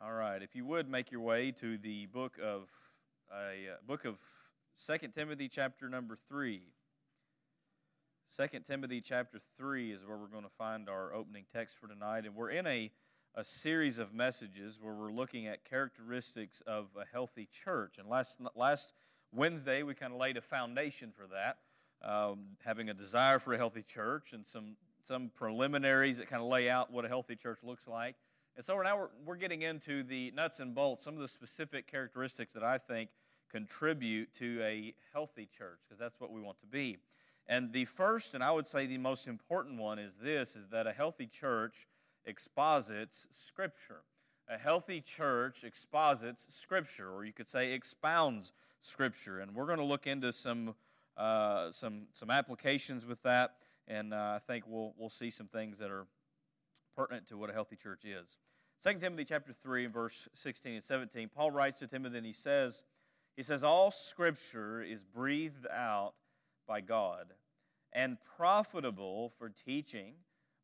All right, if you would make your way to the book of a uh, book of Second Timothy chapter number 3. 2 Timothy chapter 3 is where we're going to find our opening text for tonight and we're in a a series of messages where we're looking at characteristics of a healthy church. And last last Wednesday we kind of laid a foundation for that, um, having a desire for a healthy church and some some preliminaries that kind of lay out what a healthy church looks like. And so now we're, we're getting into the nuts and bolts, some of the specific characteristics that I think contribute to a healthy church, because that's what we want to be. And the first, and I would say the most important one, is this: is that a healthy church exposits Scripture. A healthy church exposits Scripture, or you could say expounds Scripture. And we're going to look into some uh, some some applications with that, and uh, I think we'll we'll see some things that are pertinent to what a healthy church is. 2 Timothy chapter 3 verse 16 and 17, Paul writes to Timothy and he says, he says, All scripture is breathed out by God and profitable for teaching,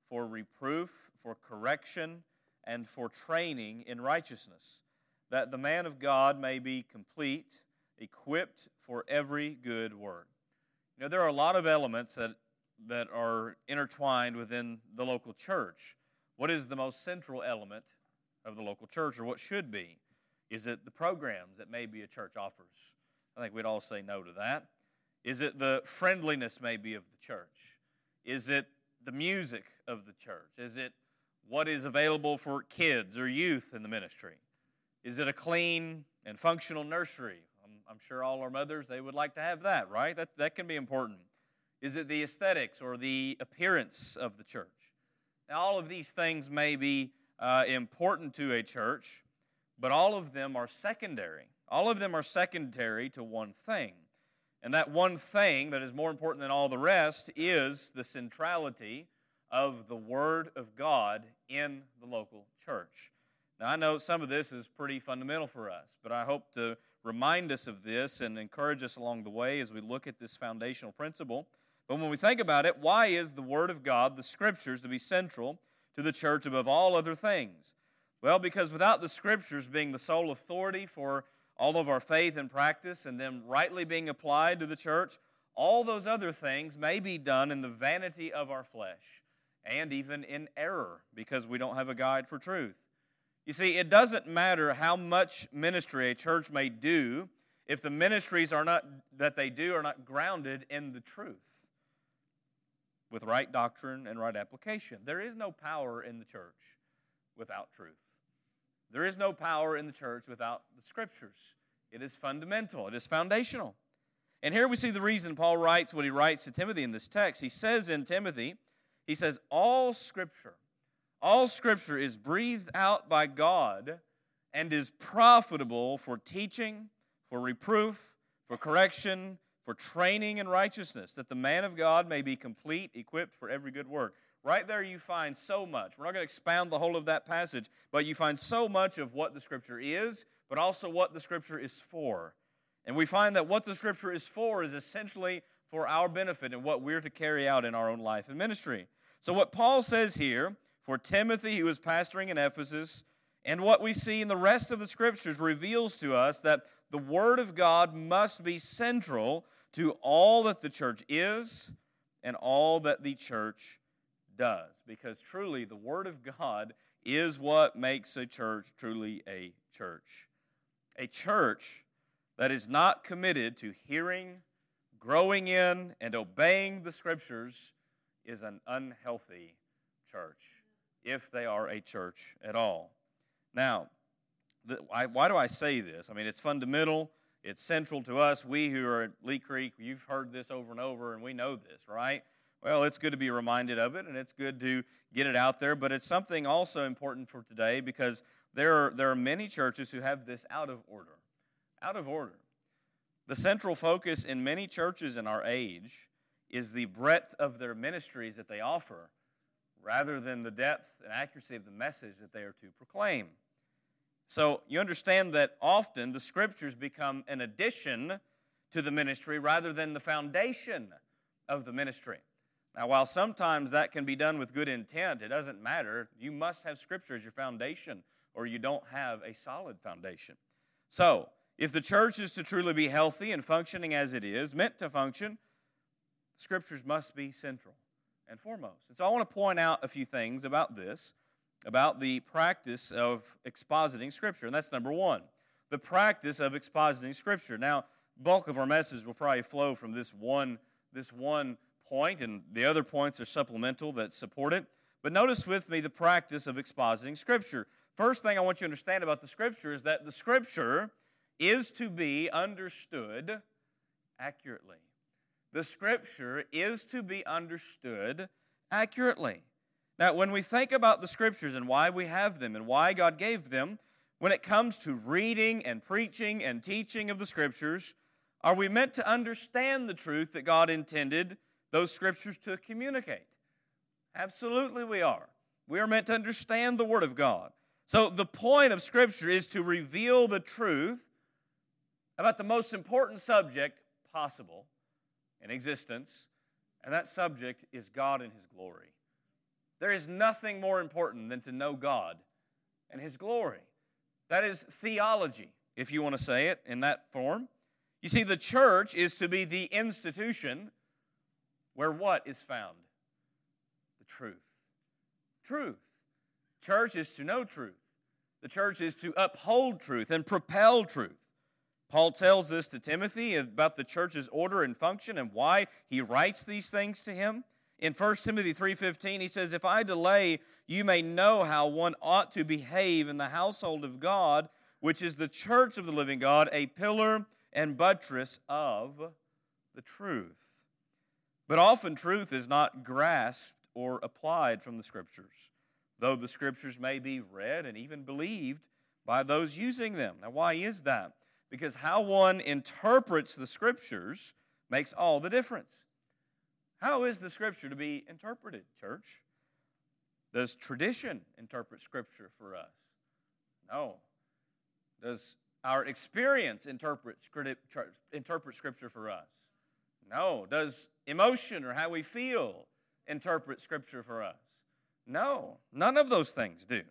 for reproof, for correction, and for training in righteousness, that the man of God may be complete, equipped for every good work. You know, there are a lot of elements that, that are intertwined within the local church. What is the most central element of the local church, or what should be? Is it the programs that maybe a church offers? I think we'd all say no to that. Is it the friendliness maybe of the church? Is it the music of the church? Is it what is available for kids or youth in the ministry? Is it a clean and functional nursery? I'm, I'm, sure all our mothers, they would like to have that, right? That, that can be important. Is it the aesthetics or the appearance of the church? Now, all of these things may be uh, important to a church, but all of them are secondary. All of them are secondary to one thing. And that one thing that is more important than all the rest is the centrality of the Word of God in the local church. Now, I know some of this is pretty fundamental for us, but I hope to remind us of this and encourage us along the way as we look at this foundational principle. But when we think about it, why is the Word of God, the Scriptures, to be central to the church above all other things? Well, because without the Scriptures being the sole authority for all of our faith and practice and them rightly being applied to the church, all those other things may be done in the vanity of our flesh and even in error because we don't have a guide for truth. You see, it doesn't matter how much ministry a church may do if the ministries are not that they do are not grounded in the truth with right doctrine and right application. There is no power in the church without truth. There is no power in the church without the scriptures. It is fundamental, it is foundational. And here we see the reason Paul writes what he writes to Timothy in this text. He says in Timothy, he says, All scripture, all scripture is breathed out by God and is profitable for teaching, for reproof, for correction, for training in righteousness, that the man of God may be complete, equipped for every good work. Right there, you find so much. We're not going to expound the whole of that passage, but you find so much of what the Scripture is, but also what the Scripture is for. And we find that what the Scripture is for is essentially for our benefit and what we're to carry out in our own life and ministry. So, what Paul says here for Timothy, who is pastoring in Ephesus, and what we see in the rest of the Scriptures reveals to us that the Word of God must be central to all that the church is and all that the church does. Because truly, the Word of God is what makes a church truly a church. A church that is not committed to hearing, growing in, and obeying the Scriptures is an unhealthy church, if they are a church at all. Now, the, I, why do I say this? I mean, it's fundamental it's central to us. We who are at Lee Creek, you've heard this over and over, and we know this, right? Well, it's good to be reminded of it, and it's good to get it out there, but it's something also important for today because there are, there are many churches who have this out of order. Out of order. The central focus in many churches in our age is the breadth of their ministries that they offer rather than the depth and accuracy of the message that they are to proclaim. So you understand that often the scriptures become an addition to the ministry rather than the foundation of the ministry. Now, while sometimes that can be done with good intent, it doesn't matter. You must have scripture as your foundation or you don't have a solid foundation. So, if the church is to truly be healthy and functioning as it is, meant to function, scriptures must be central and foremost. And so I want to point out a few things about this, about the practice of expositing scripture. And that's number one the practice of expositing scripture. Now, bulk of our message will probably flow from this one, this one point, and the other points are supplemental that support it. But notice with me the practice of expositing scripture. First thing I want you to understand about the scripture is that the scripture is to be understood accurately. The scripture is to be understood accurately. Now, when we think about the scriptures and why we have them and why God gave them, when it comes to reading and preaching and teaching of the scriptures, are we meant to understand the truth that God intended those scriptures to communicate? Absolutely, we are. We are meant to understand the Word of God. So, the point of Scripture is to reveal the truth about the most important subject possible in existence, and that subject is God and His glory. There is nothing more important than to know God and His glory. That is theology, if you want to say it in that form. You see, the church is to be the institution where what is found? The truth. Truth. Church is to know truth. The church is to uphold truth and propel truth. Paul tells this to Timothy about the church's order and function and why he writes these things to him. In 1 Timothy 3:15 he says, "If I delay, you may know how one ought to behave in the household of God, which is the church of the living God, a pillar and buttress of the truth." But often truth is not grasped or applied from the scriptures, though the scriptures may be read and even believed by those using them. Now, why is that? because how one interprets the scriptures makes all the difference. How is the scripture to be interpreted, church? Does tradition interpret scripture for us? No. Does our experience interpret, interpret scripture for us? No. Does emotion or how we feel interpret scripture for us? No. None of those things do.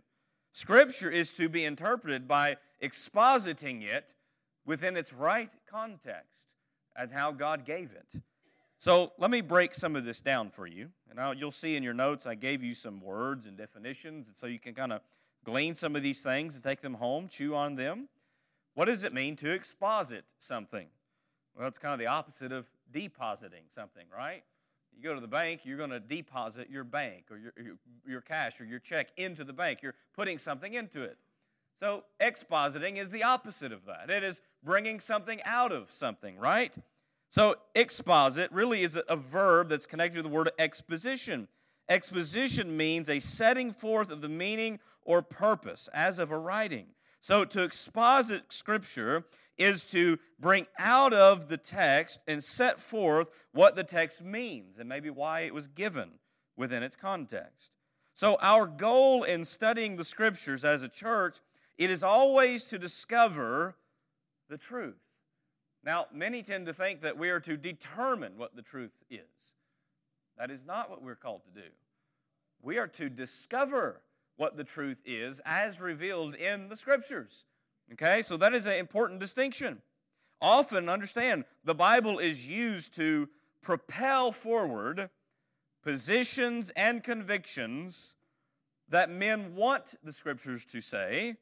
Scripture is to be interpreted by expositing it within its right context and how God gave it. So let me break some of this down for you. And you'll see in your notes, I gave you some words and definitions, and so you can kind of glean some of these things and take them home, chew on them. What does it mean to exposit something? Well, it's kind of the opposite of depositing something, right? You go to the bank, you're going to deposit your bank or your, your cash or your check into the bank. You're putting something into it. So, expositing is the opposite of that. It is bringing something out of something, right? So, exposit really is a verb that's connected to the word exposition. Exposition means a setting forth of the meaning or purpose, as of a writing. So, to exposit Scripture is to bring out of the text and set forth what the text means and maybe why it was given within its context. So, our goal in studying the Scriptures as a church it is always to discover the truth. Now, many tend to think that we are to determine what the truth is. That is not what we're called to do. We are to discover what the truth is as revealed in the scriptures. Okay, so that is an important distinction. Often, understand, the Bible is used to propel forward positions and convictions that men want the scriptures to say,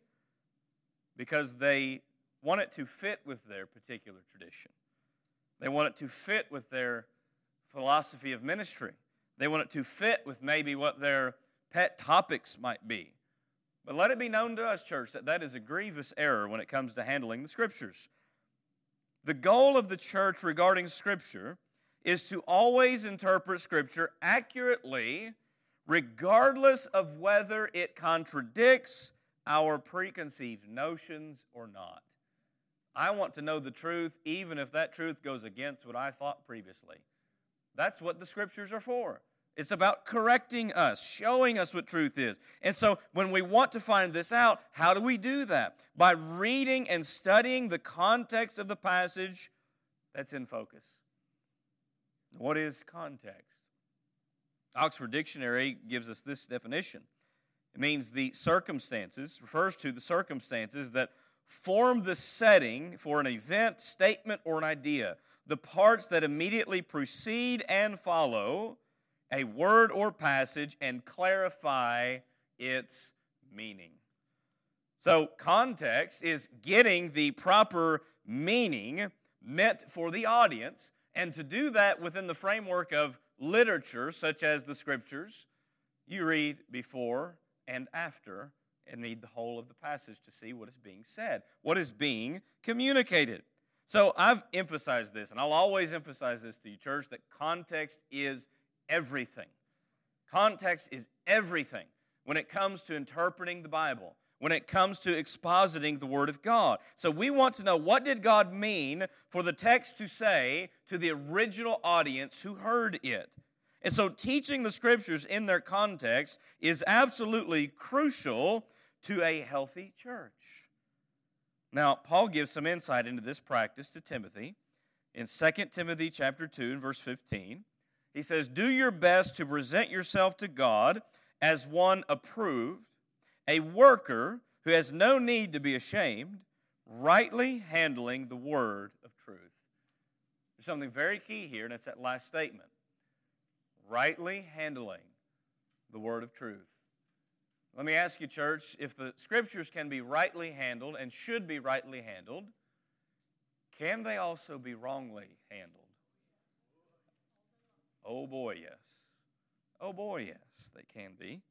because they want it to fit with their particular tradition. They want it to fit with their philosophy of ministry. They want it to fit with maybe what their pet topics might be. But let it be known to us, church, that that is a grievous error when it comes to handling the Scriptures. The goal of the church regarding Scripture is to always interpret Scripture accurately, regardless of whether it contradicts our preconceived notions or not. I want to know the truth, even if that truth goes against what I thought previously. That's what the scriptures are for. It's about correcting us, showing us what truth is. And so, when we want to find this out, how do we do that? By reading and studying the context of the passage that's in focus. What is context? Oxford Dictionary gives us this definition It means the circumstances, refers to the circumstances that form the setting for an event, statement, or an idea. The parts that immediately precede and follow a word or passage and clarify its meaning. So, context is getting the proper meaning meant for the audience, and to do that within the framework of literature, such as the scriptures, you read before and after and read the whole of the passage to see what is being said, what is being communicated. So I've emphasized this, and I'll always emphasize this to you, church, that context is everything. Context is everything when it comes to interpreting the Bible, when it comes to expositing the Word of God. So we want to know what did God mean for the text to say to the original audience who heard it. And so teaching the Scriptures in their context is absolutely crucial to a healthy church. Now, Paul gives some insight into this practice to Timothy in 2 Timothy chapter 2 and verse 15. He says, Do your best to present yourself to God as one approved, a worker who has no need to be ashamed, rightly handling the word of truth. There's something very key here, and it's that last statement rightly handling the word of truth. Let me ask you, church, if the scriptures can be rightly handled and should be rightly handled, can they also be wrongly handled? Oh boy, yes. Oh boy, yes, they can be.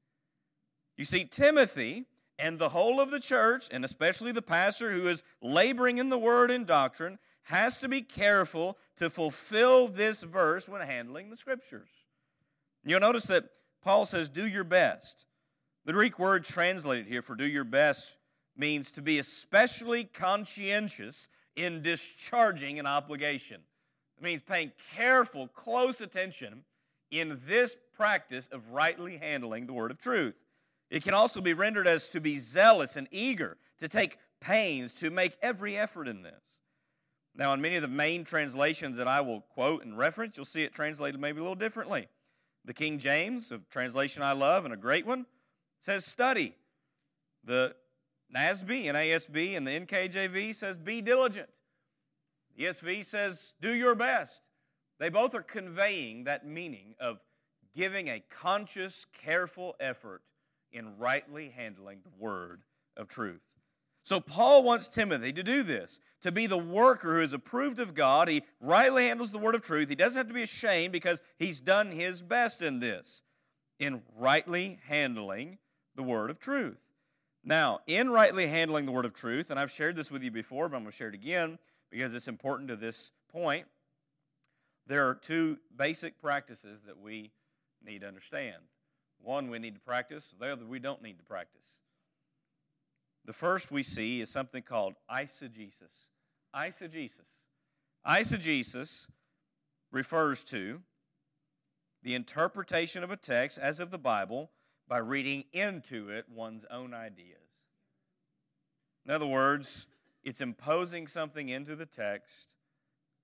You see, Timothy and the whole of the church, and especially the pastor who is laboring in the word and doctrine, has to be careful to fulfill this verse when handling the scriptures. You'll notice that Paul says, Do your best. The Greek word translated here for do your best means to be especially conscientious in discharging an obligation. It means paying careful, close attention in this practice of rightly handling the word of truth. It can also be rendered as to be zealous and eager, to take pains, to make every effort in this. Now, in many of the main translations that I will quote and reference, you'll see it translated maybe a little differently. The King James, a translation I love and a great one, says study. The NASB, NASB, and the NKJV says be diligent. The ESV says do your best. They both are conveying that meaning of giving a conscious, careful effort in rightly handling the word of truth. So, Paul wants Timothy to do this, to be the worker who is approved of God. He rightly handles the word of truth. He doesn't have to be ashamed because he's done his best in this, in rightly handling the word of truth. Now, in rightly handling the word of truth, and I've shared this with you before, but I'm going to share it again because it's important to this point. There are two basic practices that we need to understand. One we need to practice, the other we don't need to practice. The first we see is something called eisegesis. Eisegesis. Eisegesis refers to the interpretation of a text as of the Bible by reading into it one's own ideas. In other words, it's imposing something into the text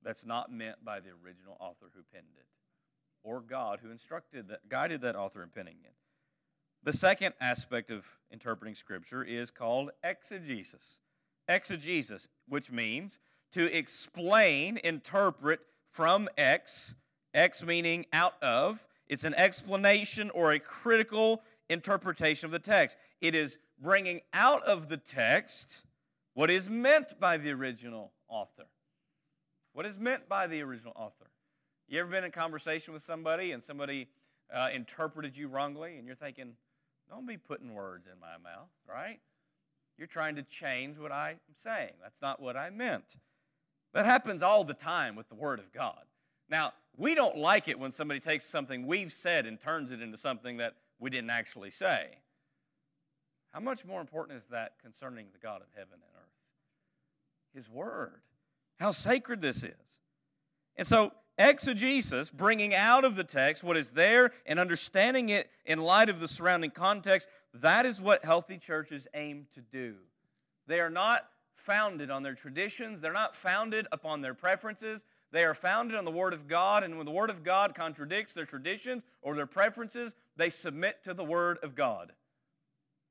that's not meant by the original author who penned it or God who instructed that guided that author in penning it. The second aspect of interpreting scripture is called exegesis. Exegesis, which means to explain, interpret from ex, ex meaning out of. It's an explanation or a critical interpretation of the text. It is bringing out of the text what is meant by the original author. What is meant by the original author? You ever been in conversation with somebody and somebody uh, interpreted you wrongly and you're thinking, don't be putting words in my mouth, right? You're trying to change what I'm saying. That's not what I meant. That happens all the time with the Word of God. Now, we don't like it when somebody takes something we've said and turns it into something that we didn't actually say. How much more important is that concerning the God of heaven and earth? His Word. How sacred this is. And so, exegesis, bringing out of the text what is there and understanding it in light of the surrounding context, that is what healthy churches aim to do. They are not founded on their traditions, they're not founded upon their preferences. They are founded on the Word of God, and when the Word of God contradicts their traditions or their preferences, they submit to the Word of God.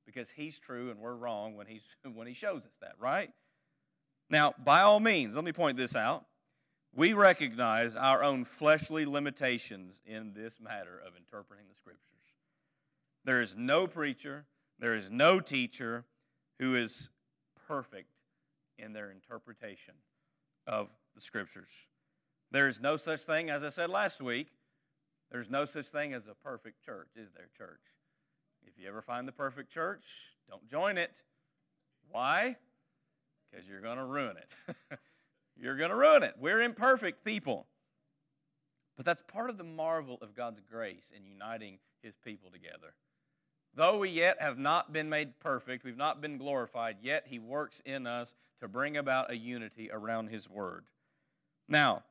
because he's true and we're wrong when, he's, when he shows us that, right? Now, by all means, let me point this out. We recognize our own fleshly limitations in this matter of interpreting the scriptures. There is no preacher, there is no teacher who is perfect in their interpretation of the scriptures. There is no such thing, as I said last week, there's no such thing as a perfect church, is there, church? If you ever find the perfect church, don't join it. Why? Because you're going to ruin it. you're going to ruin it. We're imperfect people. But that's part of the marvel of God's grace in uniting his people together. Though we yet have not been made perfect, we've not been glorified, yet he works in us to bring about a unity around his word. Now,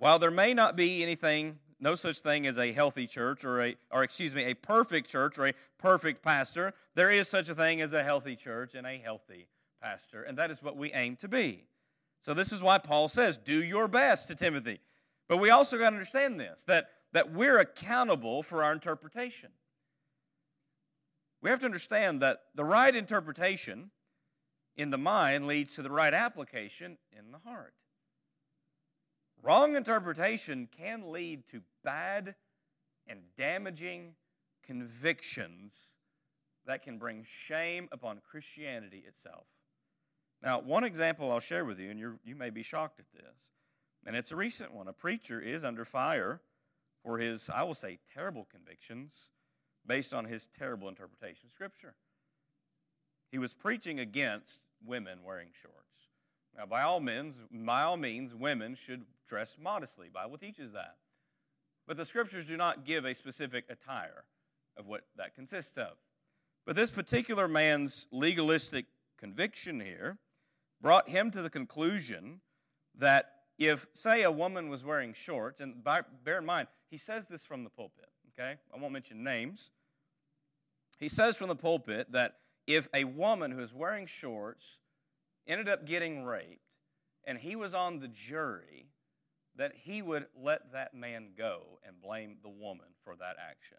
while there may not be anything no such thing as a healthy church or a or excuse me a perfect church or a perfect pastor there is such a thing as a healthy church and a healthy pastor and that is what we aim to be. So this is why paul says do your best to timothy. But we also got to understand this that that we're accountable for our interpretation. We have to understand that the right interpretation in the mind leads to the right application in the heart Wrong interpretation can lead to bad and damaging convictions that can bring shame upon Christianity itself. Now, one example I'll share with you, and you may be shocked at this, and it's a recent one. A preacher is under fire for his, I will say, terrible convictions based on his terrible interpretation of Scripture. He was preaching against women wearing shorts. Now, by all means, by all means, women should dress modestly. Bible teaches that. But the scriptures do not give a specific attire of what that consists of. But this particular man's legalistic conviction here brought him to the conclusion that if, say, a woman was wearing shorts, and bear in mind, he says this from the pulpit, okay? I won't mention names. He says from the pulpit that if a woman who is wearing shorts ended up getting raped and he was on the jury, that he would let that man go and blame the woman for that action.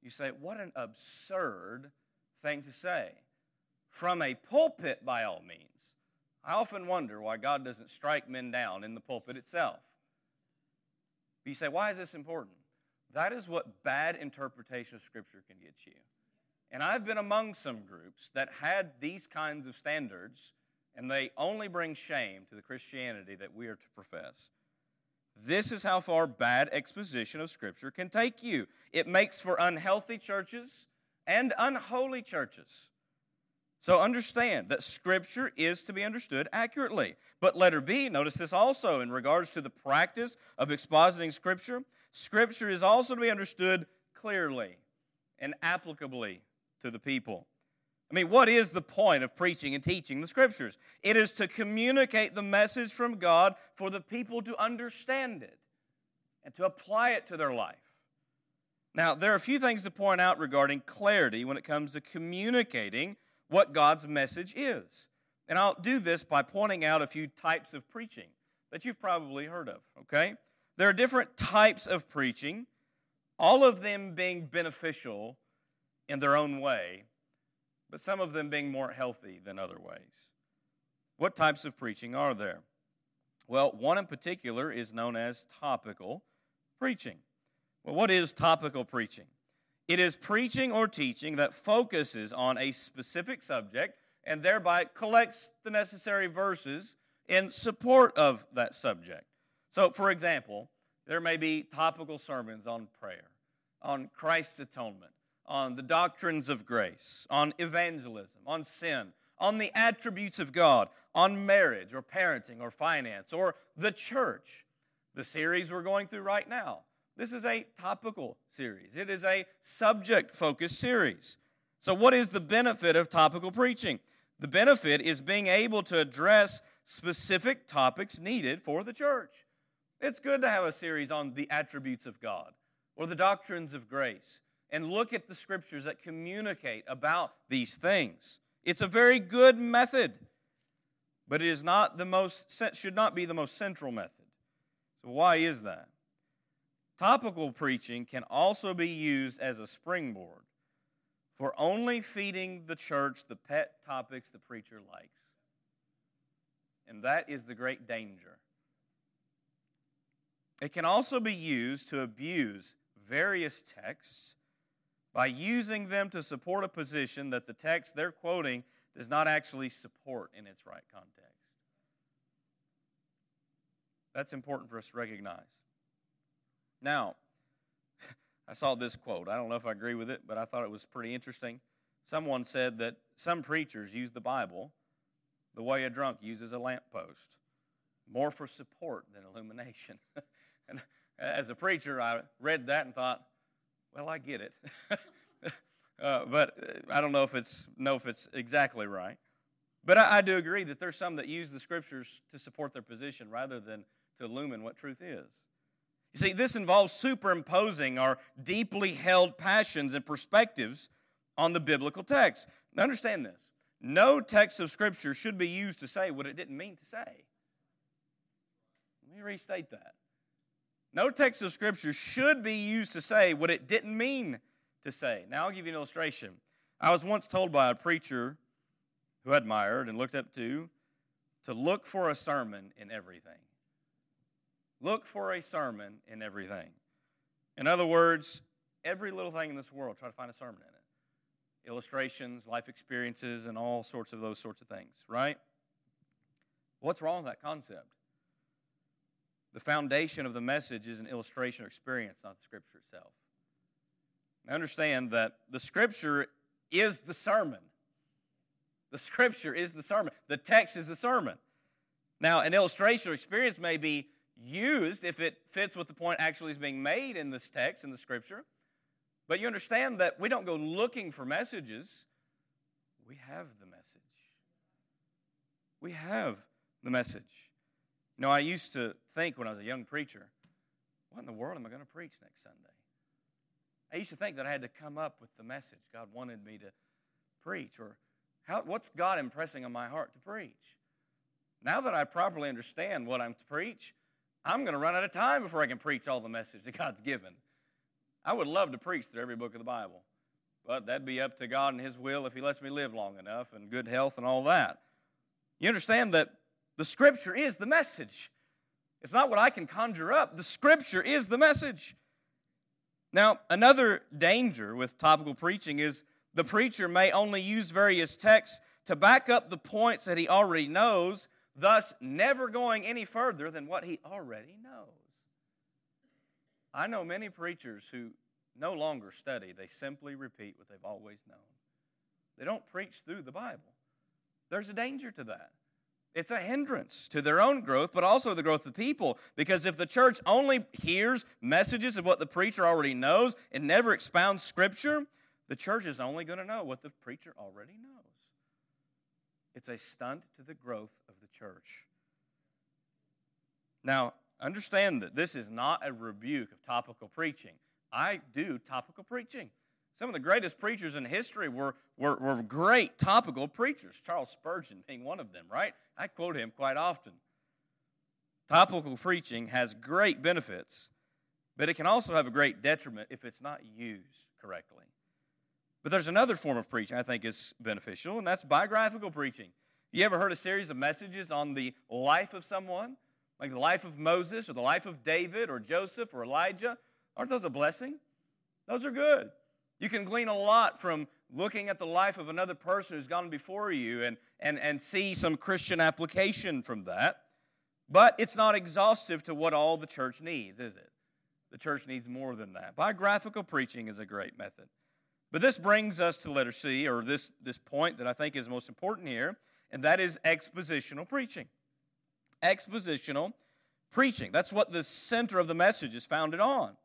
You say, what an absurd thing to say. From a pulpit, by all means. I often wonder why God doesn't strike men down in the pulpit itself. But you say, why is this important? That is what bad interpretation of Scripture can get you. And I've been among some groups that had these kinds of standards, and they only bring shame to the Christianity that we are to profess. This is how far bad exposition of Scripture can take you. It makes for unhealthy churches and unholy churches. So understand that Scripture is to be understood accurately. But letter B, notice this also in regards to the practice of expositing Scripture. Scripture is also to be understood clearly and applicably to the people. I mean, what is the point of preaching and teaching the scriptures? It is to communicate the message from God for the people to understand it and to apply it to their life. Now, there are a few things to point out regarding clarity when it comes to communicating what God's message is. And I'll do this by pointing out a few types of preaching that you've probably heard of, okay? There are different types of preaching, all of them being beneficial in their own way, but some of them being more healthy than other ways. What types of preaching are there? Well, one in particular is known as topical preaching. Well, what is topical preaching? It is preaching or teaching that focuses on a specific subject and thereby collects the necessary verses in support of that subject. So, for example, there may be topical sermons on prayer, on Christ's atonement, on the doctrines of grace, on evangelism, on sin, on the attributes of God, on marriage or parenting or finance or the church. The series we're going through right now. This is a topical series, it is a subject focused series. So, what is the benefit of topical preaching? The benefit is being able to address specific topics needed for the church. It's good to have a series on the attributes of God or the doctrines of grace and look at the scriptures that communicate about these things. It's a very good method, but it is not the most should not be the most central method. So why is that? Topical preaching can also be used as a springboard for only feeding the church the pet topics the preacher likes. And that is the great danger. It can also be used to abuse various texts by using them to support a position that the text they're quoting does not actually support in its right context. That's important for us to recognize. Now, I saw this quote. I don't know if I agree with it, but I thought it was pretty interesting. Someone said that some preachers use the Bible the way a drunk uses a lamppost, more for support than illumination. and as a preacher, I read that and thought, well, I get it. uh, but I don't know if it's know if it's exactly right. But I, I do agree that there's some that use the scriptures to support their position rather than to illumine what truth is. You see, this involves superimposing our deeply held passions and perspectives on the biblical text. Now, understand this no text of Scripture should be used to say what it didn't mean to say. Let me restate that. No text of Scripture should be used to say what it didn't mean to say. Now, I'll give you an illustration. I was once told by a preacher who I admired and looked up to to look for a sermon in everything. Look for a sermon in everything. In other words, every little thing in this world, try to find a sermon in it. Illustrations, life experiences, and all sorts of those sorts of things, right? What's wrong with that concept? The foundation of the message is an illustration or experience, not the scripture itself. Now understand that the scripture is the sermon. The scripture is the sermon. The text is the sermon. Now, an illustration or experience may be used if it fits what the point actually is being made in this text, in the scripture. But you understand that we don't go looking for messages, we have the message. We have the message. Know, I used to think when I was a young preacher, what in the world am I going to preach next Sunday? I used to think that I had to come up with the message God wanted me to preach, or how, what's God impressing on my heart to preach? Now that I properly understand what I'm to preach, I'm going to run out of time before I can preach all the message that God's given. I would love to preach through every book of the Bible, but that'd be up to God and His will if He lets me live long enough and good health and all that. You understand that the Scripture is the message. It's not what I can conjure up, the Scripture is the message. Now, another danger with topical preaching is the preacher may only use various texts to back up the points that he already knows thus never going any further than what he already knows. I know many preachers who no longer study, they simply repeat what they've always known. They don't preach through the Bible. There's a danger to that. It's a hindrance to their own growth, but also the growth of people. Because if the church only hears messages of what the preacher already knows and never expounds Scripture, the church is only going to know what the preacher already knows. It's a stunt to the growth of the church. Now, understand that this is not a rebuke of topical preaching. I do topical preaching. Some of the greatest preachers in history were, were, were great topical preachers, Charles Spurgeon being one of them, right? I quote him quite often. Topical preaching has great benefits, but it can also have a great detriment if it's not used correctly. But there's another form of preaching I think is beneficial, and that's biographical preaching. You ever heard a series of messages on the life of someone? Like the life of Moses or the life of David or Joseph or Elijah? Aren't those a blessing? Those are good. You can glean a lot from looking at the life of another person who's gone before you and, and, and see some Christian application from that. But it's not exhaustive to what all the church needs, is it? The church needs more than that. Biographical preaching is a great method. But this brings us to letter C, or this, this point that I think is most important here, and that is expositional preaching. Expositional preaching. That's what the center of the message is founded on.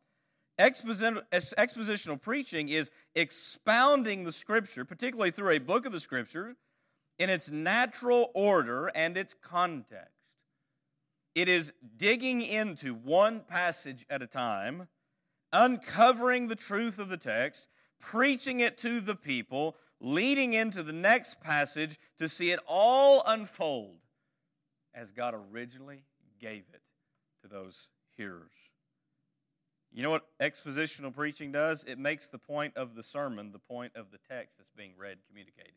Expositional preaching is expounding the Scripture, particularly through a book of the Scripture, in its natural order and its context. It is digging into one passage at a time, uncovering the truth of the text, preaching it to the people, leading into the next passage to see it all unfold as God originally gave it to those hearers. You know what expositional preaching does? It makes the point of the sermon the point of the text that's being read communicated.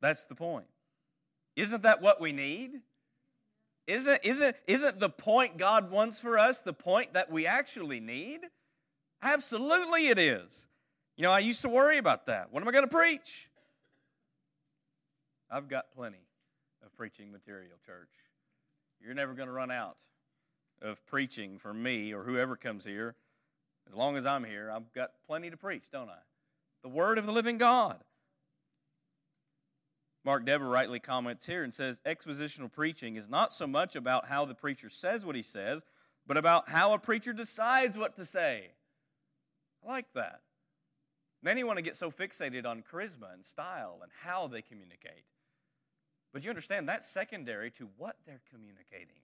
That's the point. Isn't that what we need? Isn't, isn't, isn't the point God wants for us the point that we actually need? Absolutely, it is. You know, I used to worry about that. What am I going to preach? I've got plenty of preaching material, church. You're never going to run out of preaching for me or whoever comes here. As long as I'm here, I've got plenty to preach, don't I? The Word of the living God. Mark Dever rightly comments here and says expositional preaching is not so much about how the preacher says what he says, but about how a preacher decides what to say. I like that. Many want to get so fixated on charisma and style and how they communicate. But you understand that's secondary to what they're communicating.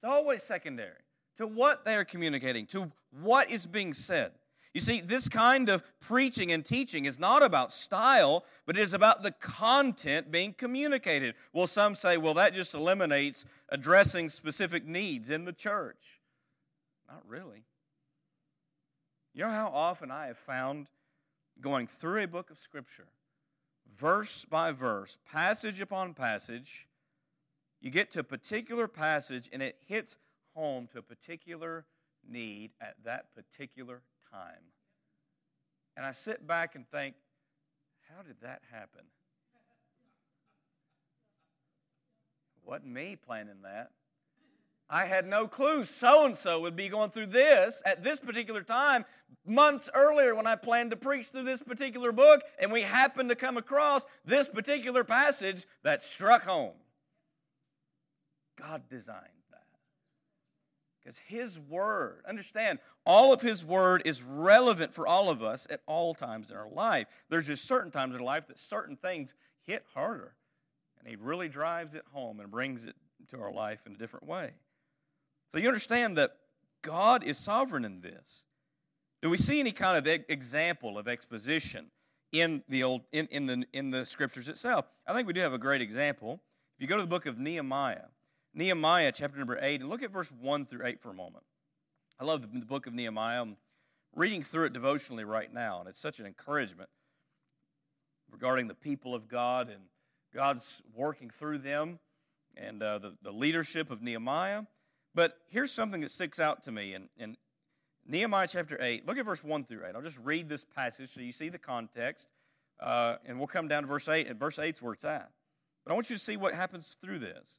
It's always secondary to what they're communicating, to what is being said. You see, this kind of preaching and teaching is not about style, but it is about the content being communicated. Well, some say, well, that just eliminates addressing specific needs in the church. Not really. You know how often I have found going through a book of Scripture, verse by verse, passage upon passage, you get to a particular passage and it hits home to a particular need at that particular time. And I sit back and think, how did that happen? Wasn't me planning that. I had no clue so and so would be going through this at this particular time, months earlier when I planned to preach through this particular book, and we happened to come across this particular passage that struck home. God designed that. Because His Word, understand, all of His Word is relevant for all of us at all times in our life. There's just certain times in our life that certain things hit harder. And He really drives it home and brings it to our life in a different way. So you understand that God is sovereign in this. Do we see any kind of example of exposition in the old in, in the in the scriptures itself? I think we do have a great example. If you go to the book of Nehemiah, Nehemiah chapter number 8, and look at verse 1 through 8 for a moment. I love the, book of Nehemiah. I'm reading through it devotionally right now, and it's such an encouragement regarding the people of God and God's working through them and uh, the, the leadership of Nehemiah. But here's something that sticks out to me in, in Nehemiah chapter 8. Look at verse 1 through 8. I'll just read this passage so you see the context. Uh, and we'll come down to verse 8, and verse 8 is where it's at. But I want you to see what happens through this.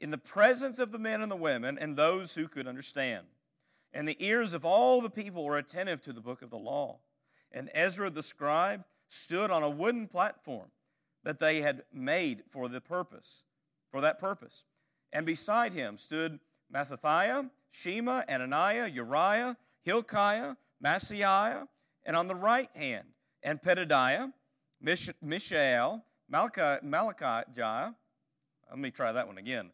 in the presence of the men and the women and those who could understand. And the ears of all the people were attentive to the book of the law. And Ezra the scribe stood on a wooden platform that they had made for the purpose, for that purpose. And beside him stood Mattithiah, Shema, Ananiah, Uriah, Hilkiah, Maaseiah, and on the right hand, and Pedadiah, Mish- Mishael, Malachi, Malachijah, let me try that one again.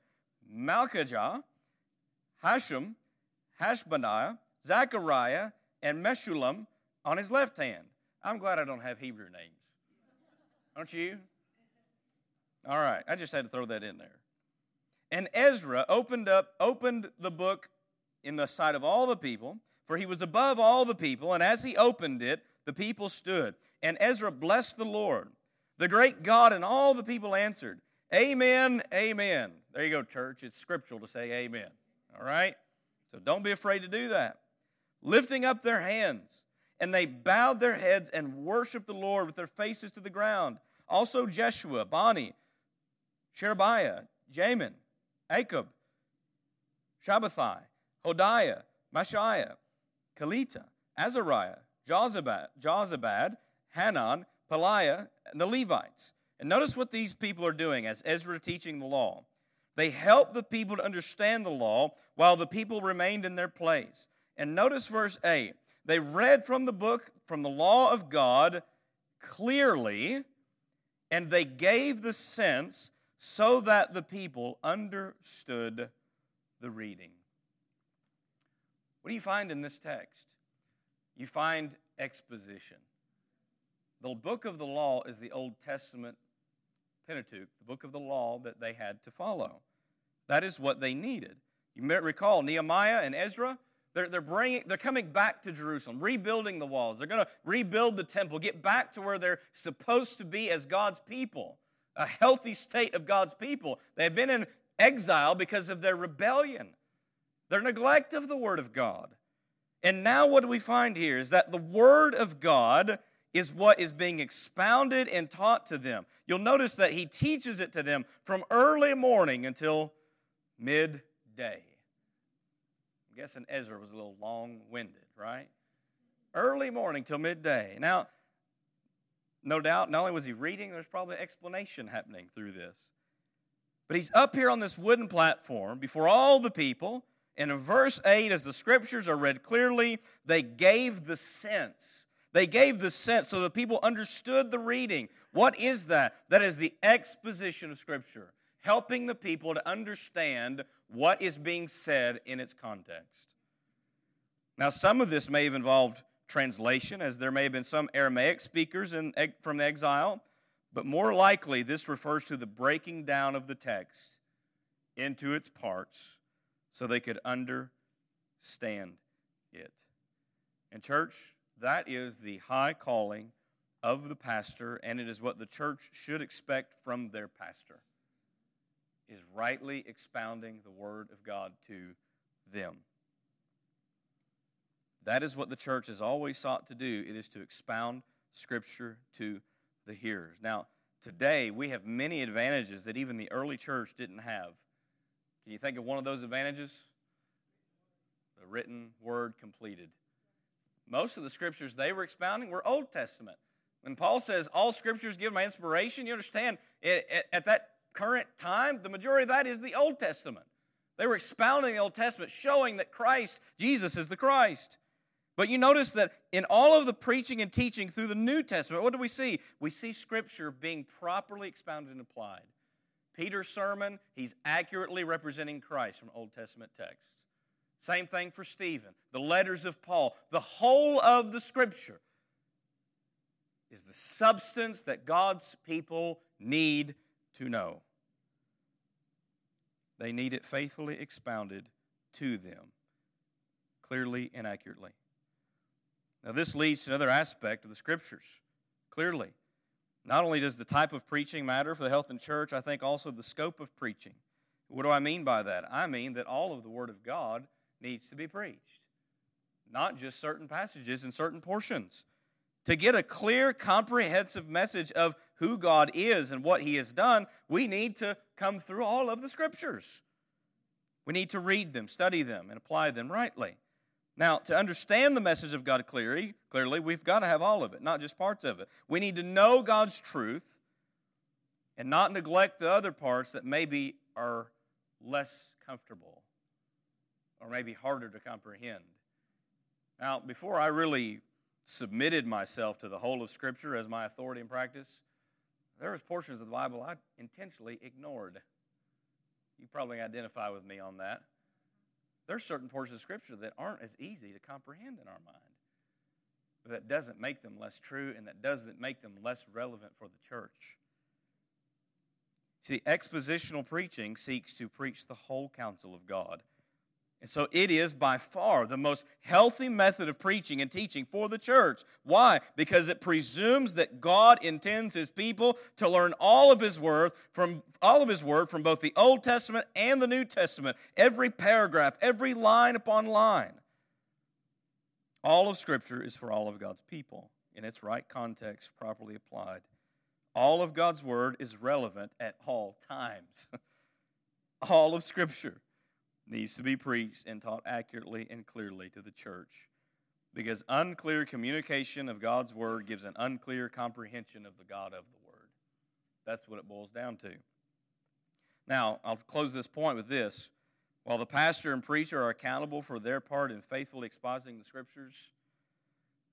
Malchijah, Hashum, Hashbaniah, Zechariah, and Meshullam on his left hand. I'm glad I don't have Hebrew names. Aren't you? All right, I just had to throw that in there. And Ezra opened up, opened the book in the sight of all the people, for he was above all the people. And as he opened it, the people stood. And Ezra blessed the Lord, the great God, and all the people answered, Amen, amen. There you go, church. It's scriptural to say amen. All right? So don't be afraid to do that. Lifting up their hands, and they bowed their heads and worshiped the Lord with their faces to the ground. Also Jeshua, Bani, Sherebiah, Jamin, Akkub, Shabbethai, Hodiah, Maaseiah, Kelita, Azariah, Jozabad, Jozabad, Hanan, Pelaiah, and the Levites. And notice what these people are doing as Ezra teaching the law. They help the people to understand the law while the people remained in their place. And notice verse 8 They read from the book, from the law of God clearly, and they gave the sense so that the people understood the reading. What do you find in this text? You find exposition. The book of the law is the Old Testament Pentateuch, the book of the law that they had to follow. That is what they needed. You may recall Nehemiah and Ezra, they're, they're, bringing, they're coming back to Jerusalem, rebuilding the walls. They're going to rebuild the temple, get back to where they're supposed to be as God's people, a healthy state of God's people. They have been in exile because of their rebellion, their neglect of the Word of God. And now, what we find here is that the Word of God is what is being expounded and taught to them. You'll notice that he teaches it to them from early morning until midday. I'm guessing Ezra was a little long winded, right? Early morning till midday. Now, no doubt, not only was he reading, there's probably explanation happening through this. But he's up here on this wooden platform before all the people. And in verse 8, as the scriptures are read clearly, they gave the sense they gave the sense so that people understood the reading. What is that? That is the exposition of Scripture, helping the people to understand what is being said in its context. Now, some of this may have involved translation, as there may have been some Aramaic speakers in, from the exile, but more likely this refers to the breaking down of the text into its parts so they could understand it. And, church, that is the high calling of the pastor, and it is what the church should expect from their pastor. Is rightly expounding the word of God to them. That is what the church has always sought to do. It is to expound Scripture to the hearers. Now, today we have many advantages that even the early church didn't have. Can you think of one of those advantages? The written word completed. Most of the scriptures they were expounding were Old Testament. When Paul says all scriptures give my inspiration, you understand at that current time, the majority of that is the Old Testament. They were expounding the Old Testament, showing that Christ, Jesus, is the Christ. But you notice that in all of the preaching and teaching through the New Testament, what do we see? We see Scripture being properly expounded and applied. Peter's sermon, he's accurately representing Christ from Old Testament texts. Same thing for Stephen. The letters of Paul. The whole of the scripture is the substance that God's people need to know. They need it faithfully expounded to them, clearly and accurately. Now, this leads to another aspect of the scriptures. Clearly, not only does the type of preaching matter for the health and church, I think also the scope of preaching. What do I mean by that? I mean that all of the Word of God needs to be preached, not just certain passages and certain portions. To get a clear, comprehensive message of who God is and what He has done, we need to come through all of the Scriptures. We need to read them, study them, and apply them rightly. Now, to understand the message of God clearly, clearly, we've got to have all of it, not just parts of it. We need to know God's truth and not neglect the other parts that maybe are less comfortable or maybe harder to comprehend. Now, before I really submitted myself to the whole of Scripture as my authority and practice, there was portions of the Bible I intentionally ignored. You probably identify with me on that. There's certain portions of Scripture that aren't as easy to comprehend in our mind. But that doesn't make them less true, and that doesn't make them less relevant for the church. See, expositional preaching seeks to preach the whole counsel of God and so it is by far the most healthy method of preaching and teaching for the church. Why? Because it presumes that God intends his people to learn all of his word from all of his word from both the Old Testament and the New Testament, every paragraph, every line upon line. All of scripture is for all of God's people in its right context properly applied. All of God's word is relevant at all times. all of scripture needs to be preached and taught accurately and clearly to the church. Because unclear communication of God's word gives an unclear comprehension of the God of the word. That's what it boils down to. Now, I'll close this point with this. While the pastor and preacher are accountable for their part in faithfully expositing the scriptures,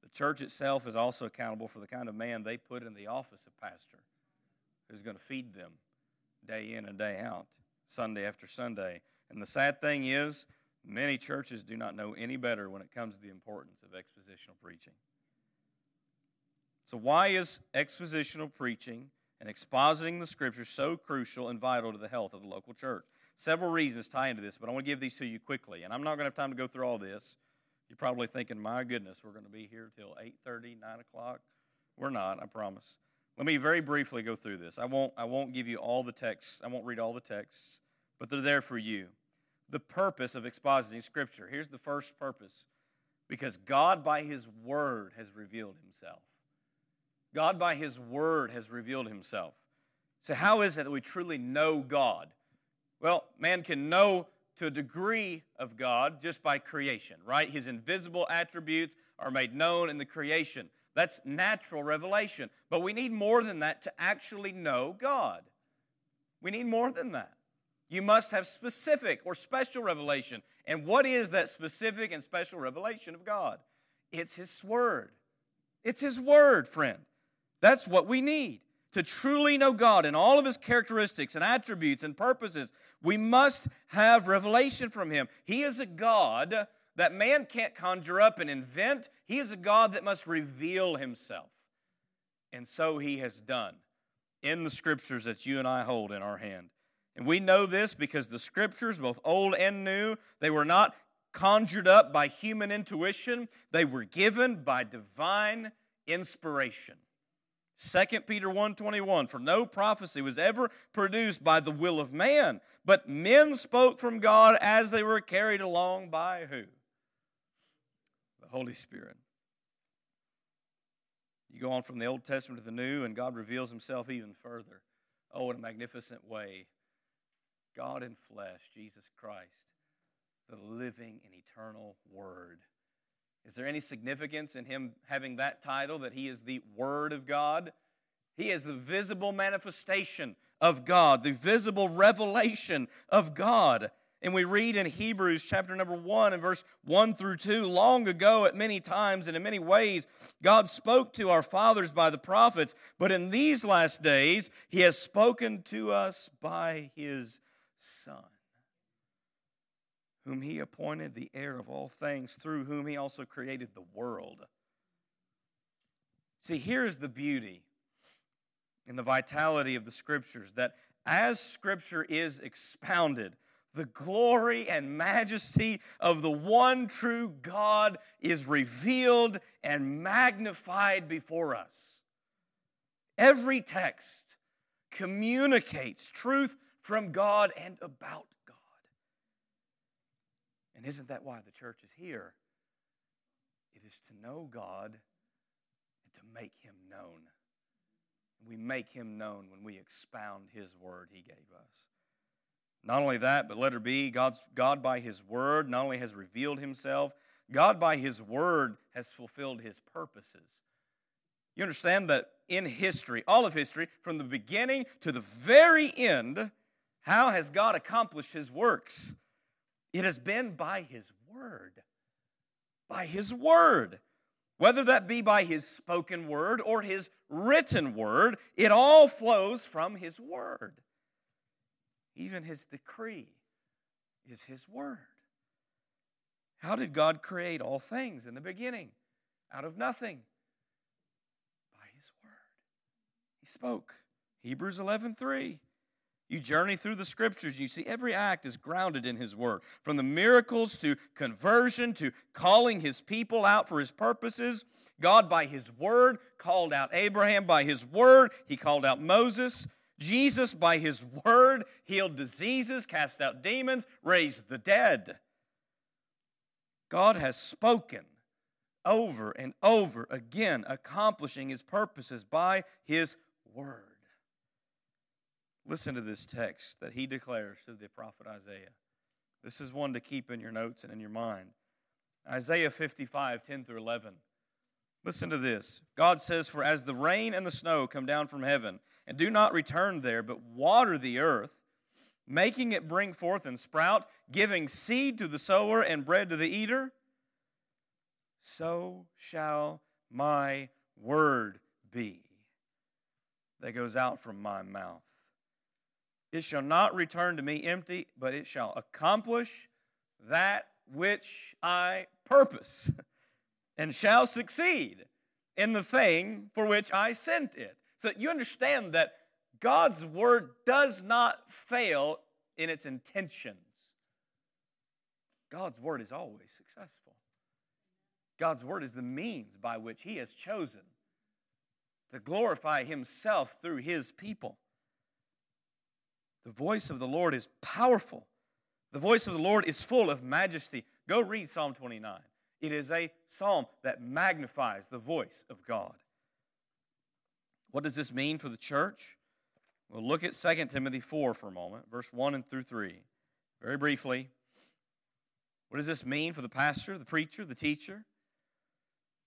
The church itself is also accountable for the kind of man they put in the office of pastor who's going to feed them day in and day out, Sunday after Sunday. And the sad thing is, many churches do not know any better when it comes to the importance of expositional preaching. So, why is expositional preaching and expositing the scripture so crucial and vital to the health of the local church? Several reasons tie into this, but I want to give these to you quickly. And I'm not going to have time to go through all this. You're probably thinking, my goodness, we're going to be here till 8.30, 9 o'clock. We're not, I promise. Let me very briefly go through this. I won't, I won't give you all the texts. I won't read all the texts, but they're there for you. The purpose of expositing Scripture. Here's the first purpose because God, by His Word, has revealed Himself. God, by His Word, has revealed Himself. So, how is it that we truly know God? Well, man can know to a degree of God just by creation, right? His invisible attributes are made known in the creation. That's natural revelation. But we need more than that to actually know God. We need more than that. You must have specific or special revelation. And what is that specific and special revelation of God? It's His Word. It's His Word, friend. That's what we need. To truly know God and all of His characteristics and attributes and purposes, we must have revelation from Him. He is a God that man can't conjure up and invent. He is a God that must reveal himself. And so he has done in the scriptures that you and I hold in our hand. And we know this because the scriptures, both old and new, they were not conjured up by human intuition, they were given by divine inspiration. 2 Peter 1:21 For no prophecy was ever produced by the will of man, but men spoke from God as they were carried along by who? The Holy Spirit. You go on from the Old Testament to the New, and God reveals himself even further. Oh, in a magnificent way. God in flesh, Jesus Christ, the living and eternal Word. Is there any significance in him having that title that he is the Word of God? He is the visible manifestation of God, the visible revelation of God. And we read in Hebrews chapter number 1 and verse 1 through 2 long ago, at many times and in many ways, God spoke to our fathers by the prophets, but in these last days, He has spoken to us by His Son, whom He appointed the heir of all things, through whom He also created the world. See, here's the beauty and the vitality of the Scriptures that as Scripture is expounded, the glory and majesty of the one true God is revealed and magnified before us. Every text communicates truth from God and about God. And isn't that why the church is here? It is to know God and to make Him known. We make Him known when we expound His word He gave us. Not only that, but letter B, God's, God by His Word not only has revealed Himself, God by His Word has fulfilled His purposes. You understand that in history, all of history, from the beginning to the very end, how has God accomplished His works? It has been by His Word. By His Word. Whether that be by His spoken word or His written word, it all flows from His Word. Even his decree is his word. How did God create all things in the beginning? Out of nothing. By his word. He spoke. Hebrews 11:3. You journey through the scriptures, you see every act is grounded in his word. From the miracles to conversion to calling his people out for his purposes, God by his word called out Abraham by his word, he called out Moses. Jesus, by his word, healed diseases, cast out demons, raised the dead. God has spoken over and over again, accomplishing his purposes by his word. Listen to this text that he declares to the prophet Isaiah. This is one to keep in your notes and in your mind. Isaiah 55, 10 through 11. Listen to this. God says, For as the rain and the snow come down from heaven, and do not return there, but water the earth, making it bring forth and sprout, giving seed to the sower and bread to the eater, so shall my word be that goes out from my mouth. It shall not return to me empty, but it shall accomplish that which I purpose, and shall succeed in the thing for which I sent it. So you understand that God's word does not fail in its intentions. God's word is always successful. God's word is the means by which He has chosen to glorify Himself through His people. The voice of the Lord is powerful. The voice of the Lord is full of majesty. Go read Psalm 29. It is a psalm that magnifies the voice of God. What does this mean for the church? We'll look at 2 Timothy 4 for a moment, verse 1 and through 3. Very briefly, what does this mean for the pastor, the preacher, the teacher?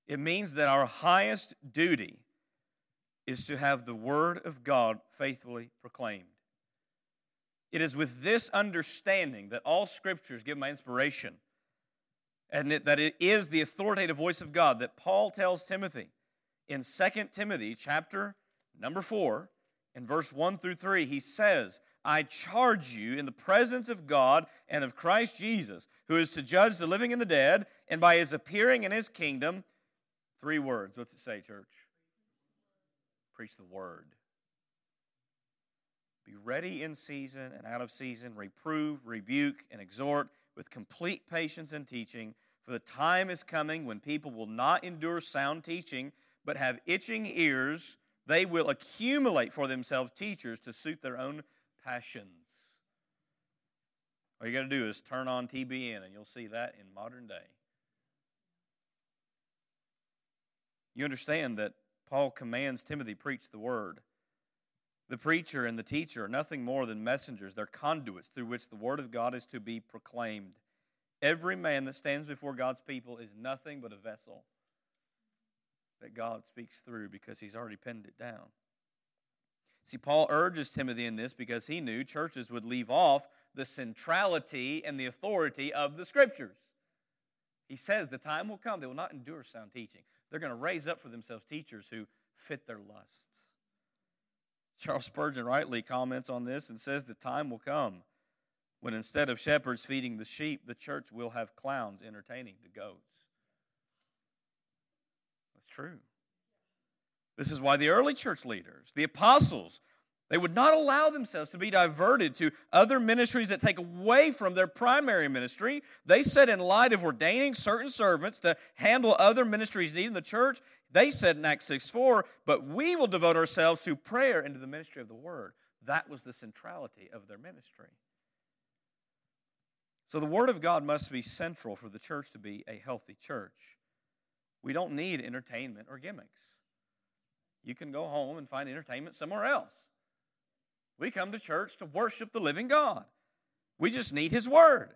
It means that our highest duty is to have the Word of God faithfully proclaimed. It is with this understanding that all scriptures give my inspiration and that it is the authoritative voice of God that Paul tells Timothy in 2 Timothy chapter number 4 in verse 1 through 3 he says I charge you in the presence of God and of Christ Jesus who is to judge the living and the dead and by his appearing in his kingdom. Three words. What's it say church? Preach the word be ready in season and out of season, reprove, rebuke, and exhort with complete patience and teaching. For the time is coming when people will not endure sound teaching, but have itching ears. They will accumulate for themselves teachers to suit their own passions. All you got to do is turn on TBN, and you'll see that in modern day. You understand that Paul commands Timothy preach the word. The preacher and the teacher are nothing more than messengers. They're conduits through which the Word of God is to be proclaimed. Every man that stands before God's people is nothing but a vessel that God speaks through because he's already penned it down. See, Paul urges Timothy in this because he knew churches would leave off the centrality and the authority of the Scriptures. He says the time will come, they will not endure sound teaching. They're going to raise up for themselves teachers who fit their lusts. Charles Spurgeon rightly comments on this and says the time will come when instead of shepherds feeding the sheep, the church will have clowns entertaining the goats. That's true. This is why the early church leaders, the apostles, they would not allow themselves to be diverted to other ministries that take away from their primary ministry. They said, in light of ordaining certain servants to handle other ministries needed in the church, they said in Acts 6 4, but we will devote ourselves to prayer and to the ministry of the word. That was the centrality of their ministry. So the word of God must be central for the church to be a healthy church. We don't need entertainment or gimmicks. You can go home and find entertainment somewhere else. We come to church to worship the living God. We just need His Word.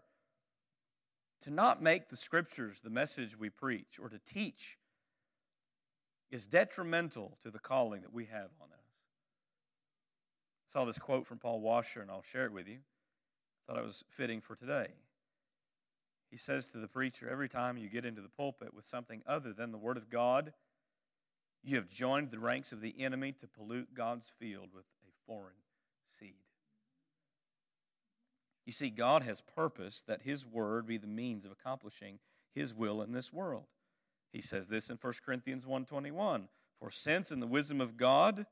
To not make the Scriptures the message we preach or to teach is detrimental to the calling that we have on us. I saw this quote from Paul Washer, and I'll share it with you. Thought it was fitting for today. He says to the preacher, Every time you get into the pulpit with something other than the Word of God, you have joined the ranks of the enemy to pollute God's field with a foreign seed. You see, God has purposed that His Word be the means of accomplishing His will in this world. He says this in 1 Corinthians 1.21, For since in the wisdom of God,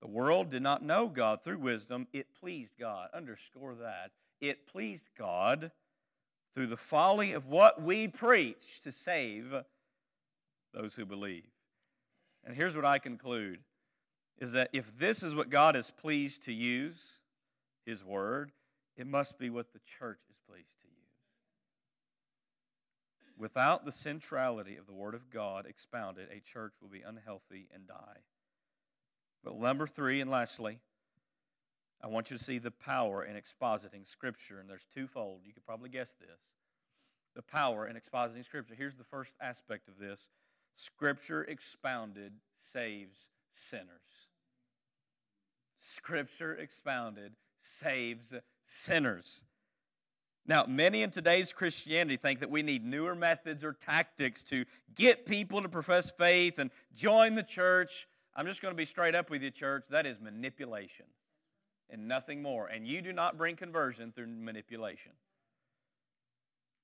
the world did not know God through wisdom, it pleased God. Underscore that. It pleased God through the folly of what we preach to save those who believe. And here's what I conclude is that if this is what God is pleased to use, His Word, it must be what the church is pleased to use. Without the centrality of the Word of God expounded, a church will be unhealthy and die. But number three, and lastly, I want you to see the power in expositing Scripture. And there's twofold. You could probably guess this. The power in expositing Scripture. Here's the first aspect of this Scripture expounded saves sinners. Scripture expounded saves sinners. Now, many in today's Christianity think that we need newer methods or tactics to get people to profess faith and join the church. I'm just going to be straight up with you, church. That is manipulation and nothing more. And you do not bring conversion through manipulation.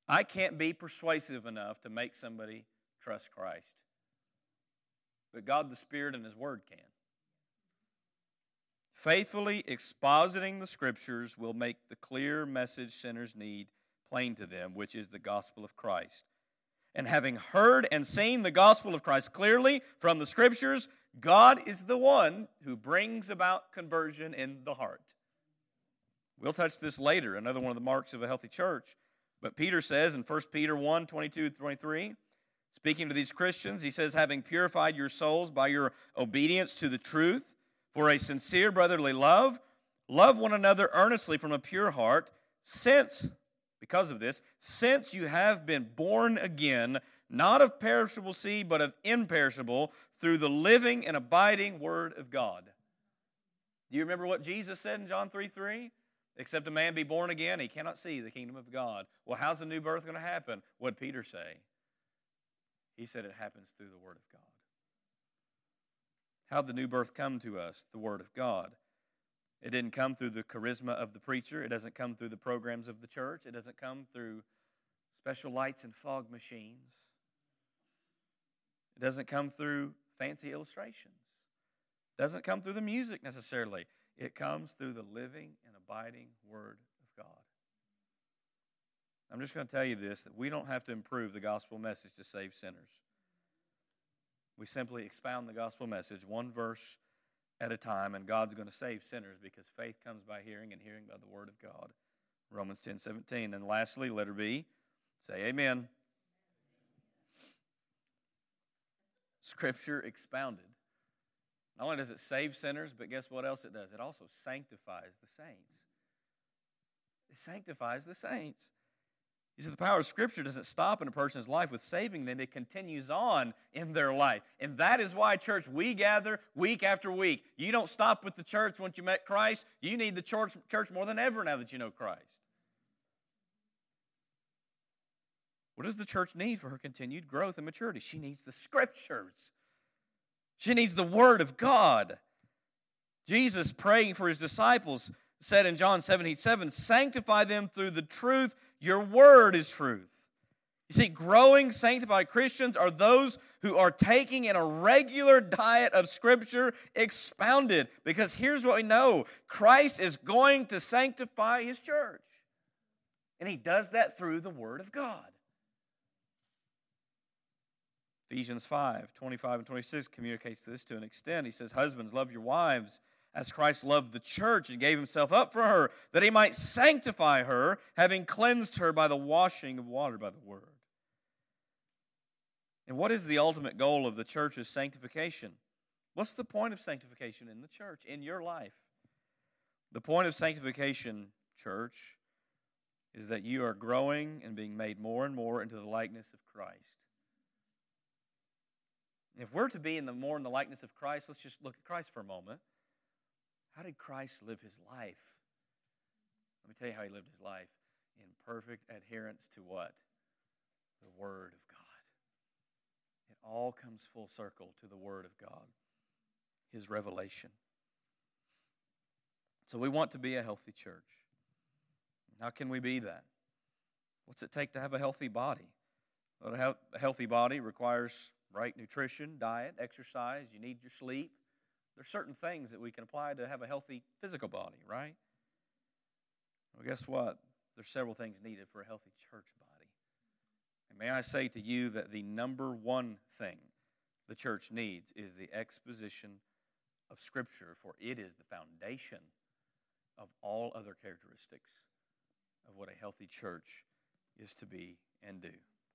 I can't be persuasive enough to make somebody trust Christ. But God the Spirit and His Word can. Faithfully expositing the Scriptures will make the clear message sinners need plain to them, which is the gospel of Christ. And having heard and seen the gospel of Christ clearly from the Scriptures, God is the one who brings about conversion in the heart. We'll touch this later, another one of the marks of a healthy church. But Peter says in 1 Peter 1 22 23, speaking to these Christians, he says, Having purified your souls by your obedience to the truth, for a sincere brotherly love, love one another earnestly from a pure heart, since, because of this, since you have been born again, not of perishable seed, but of imperishable, through the living and abiding Word of God. Do you remember what Jesus said in John 3 3? Except a man be born again, he cannot see the kingdom of God. Well, how's the new birth going to happen? What Peter say? He said it happens through the Word of God. How did the new birth come to us? The Word of God. It didn't come through the charisma of the preacher. It doesn't come through the programs of the church. It doesn't come through special lights and fog machines. It doesn't come through fancy illustrations. It doesn't come through the music necessarily. It comes through the living and abiding Word of God. I'm just going to tell you this that we don't have to improve the gospel message to save sinners. We simply expound the gospel message one verse at a time, and God's going to save sinners because faith comes by hearing, and hearing by the Word of God. Romans 10 17. And lastly, letter B, say amen. Scripture expounded not only does it save sinners, but guess what else it does? It also sanctifies the saints. It sanctifies the saints. You see, the power of Scripture doesn't stop in a person's life with saving them, it continues on in their life. And that is why, church, we gather week after week. You don't stop with the church once you met Christ. You need the church, church more than ever now that you know Christ. What does the church need for her continued growth and maturity? She needs the Scriptures. She needs the Word of God. Jesus, praying for his disciples, said in John 17 7, Sanctify them through the truth. Your Word is truth. You see, growing sanctified Christians are those who are taking in a regular diet of Scripture expounded. Because here's what we know Christ is going to sanctify his church. And he does that through the Word of God. Ephesians 5 25 and 26 communicates this to an extent. He says, Husbands, love your wives as Christ loved the church and gave himself up for her, that he might sanctify her, having cleansed her by the washing of water by the word. And what is the ultimate goal of the church's sanctification? What's the point of sanctification in the church, in your life? The point of sanctification, church, is that you are growing and being made more and more into the likeness of Christ. If we're to be in the more in the likeness of Christ, let's just look at Christ for a moment. How did Christ live his life? Let me tell you how he lived his life in perfect adherence to what? The Word of God. It all comes full circle to the Word of God, His revelation. So we want to be a healthy church. How can we be that? What's it take to have a healthy body? Well, a healthy body requires right nutrition, diet, exercise, you need your sleep. There's certain things that we can apply to have a healthy physical body, right? Well, guess what? There's several things needed for a healthy church body. And may I say to you that the number one thing the church needs is the exposition of Scripture, for it is the foundation of all other characteristics of what a healthy church is to be and do.